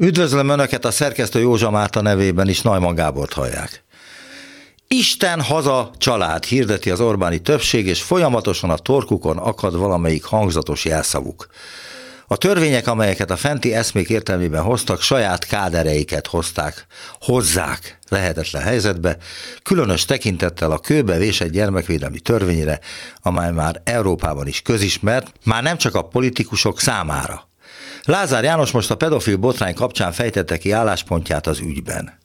Üdvözlöm Önöket a szerkesztő Józsa Márta nevében is Najman Gábort hallják. Isten haza család hirdeti az Orbáni többség, és folyamatosan a torkukon akad valamelyik hangzatos jelszavuk. A törvények, amelyeket a fenti eszmék értelmében hoztak, saját kádereiket hozták, hozzák lehetetlen helyzetbe, különös tekintettel a kőbe vésett gyermekvédelmi törvényre, amely már Európában is közismert, már nem csak a politikusok számára. Lázár János most a pedofil botrány kapcsán fejtette ki álláspontját az ügyben.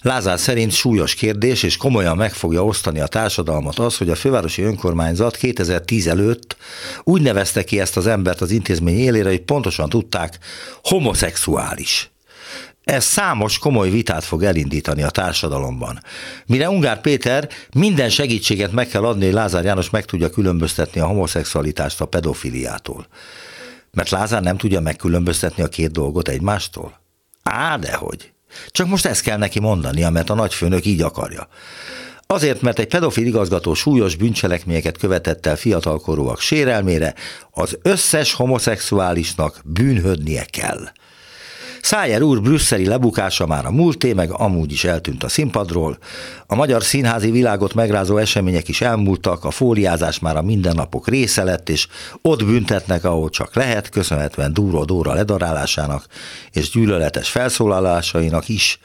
Lázár szerint súlyos kérdés, és komolyan meg fogja osztani a társadalmat az, hogy a fővárosi önkormányzat 2010 előtt úgy nevezte ki ezt az embert az intézmény élére, hogy pontosan tudták, homoszexuális. Ez számos komoly vitát fog elindítani a társadalomban. Mire Ungár Péter minden segítséget meg kell adni, hogy Lázár János meg tudja különböztetni a homoszexualitást a pedofiliától. Mert Lázár nem tudja megkülönböztetni a két dolgot egymástól? Á, dehogy. Csak most ezt kell neki mondania, mert a nagyfőnök így akarja. Azért, mert egy pedofil igazgató súlyos bűncselekményeket követett el fiatalkorúak sérelmére, az összes homoszexuálisnak bűnhödnie kell. Szájer úr brüsszeli lebukása már a múlté, meg amúgy is eltűnt a színpadról. A magyar színházi világot megrázó események is elmúltak, a fóliázás már a mindennapok része lett, és ott büntetnek, ahol csak lehet, köszönhetően Dúró Dóra ledarálásának és gyűlöletes felszólalásainak is.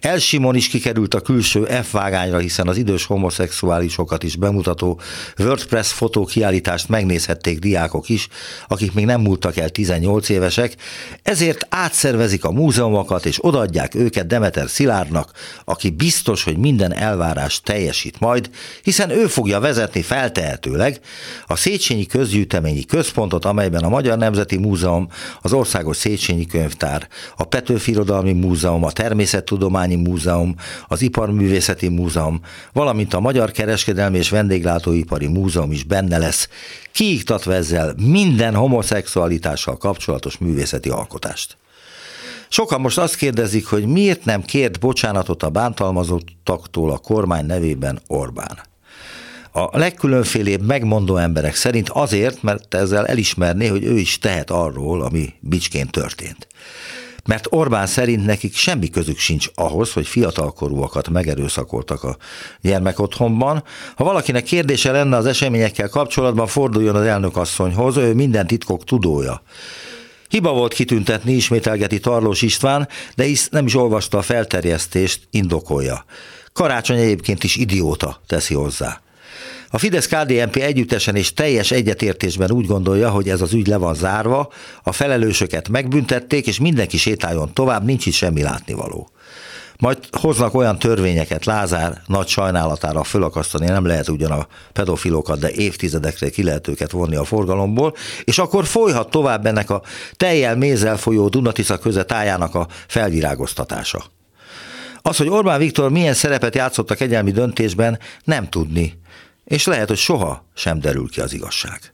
Elsimon is kikerült a külső F vágányra, hiszen az idős homoszexuálisokat is bemutató WordPress fotókiállítást megnézhették diákok is, akik még nem múltak el 18 évesek, ezért átszervezik szervezik a múzeumokat, és odaadják őket Demeter Szilárdnak, aki biztos, hogy minden elvárást teljesít majd, hiszen ő fogja vezetni feltehetőleg a Széchenyi Közgyűjteményi Központot, amelyben a Magyar Nemzeti Múzeum, az Országos Széchenyi Könyvtár, a Petőfi Irodalmi Múzeum, a Természettudományi Múzeum, az Iparművészeti Múzeum, valamint a Magyar Kereskedelmi és Vendéglátóipari Múzeum is benne lesz, kiiktatva ezzel minden homoszexualitással kapcsolatos művészeti alkotást. Sokan most azt kérdezik, hogy miért nem kért bocsánatot a bántalmazottaktól a kormány nevében Orbán. A legkülönfélébb megmondó emberek szerint azért, mert ezzel elismerné, hogy ő is tehet arról, ami bicsként történt. Mert Orbán szerint nekik semmi közük sincs ahhoz, hogy fiatalkorúakat megerőszakoltak a gyermekotthonban. Ha valakinek kérdése lenne az eseményekkel kapcsolatban, forduljon az elnök asszonyhoz, ő minden titkok tudója. Hiba volt kitüntetni, ismételgeti Tarlós István, de is nem is olvasta a felterjesztést, indokolja. Karácsony egyébként is idióta, teszi hozzá. A fidesz KDNP együttesen és teljes egyetértésben úgy gondolja, hogy ez az ügy le van zárva, a felelősöket megbüntették, és mindenki sétáljon tovább, nincs itt semmi látnivaló majd hoznak olyan törvényeket, Lázár nagy sajnálatára fölakasztani, nem lehet ugyan a pedofilokat, de évtizedekre ki lehet őket vonni a forgalomból, és akkor folyhat tovább ennek a teljel mézzel folyó Dunatisza köze tájának a felvirágoztatása. Az, hogy Orbán Viktor milyen szerepet játszott a kegyelmi döntésben, nem tudni, és lehet, hogy soha sem derül ki az igazság.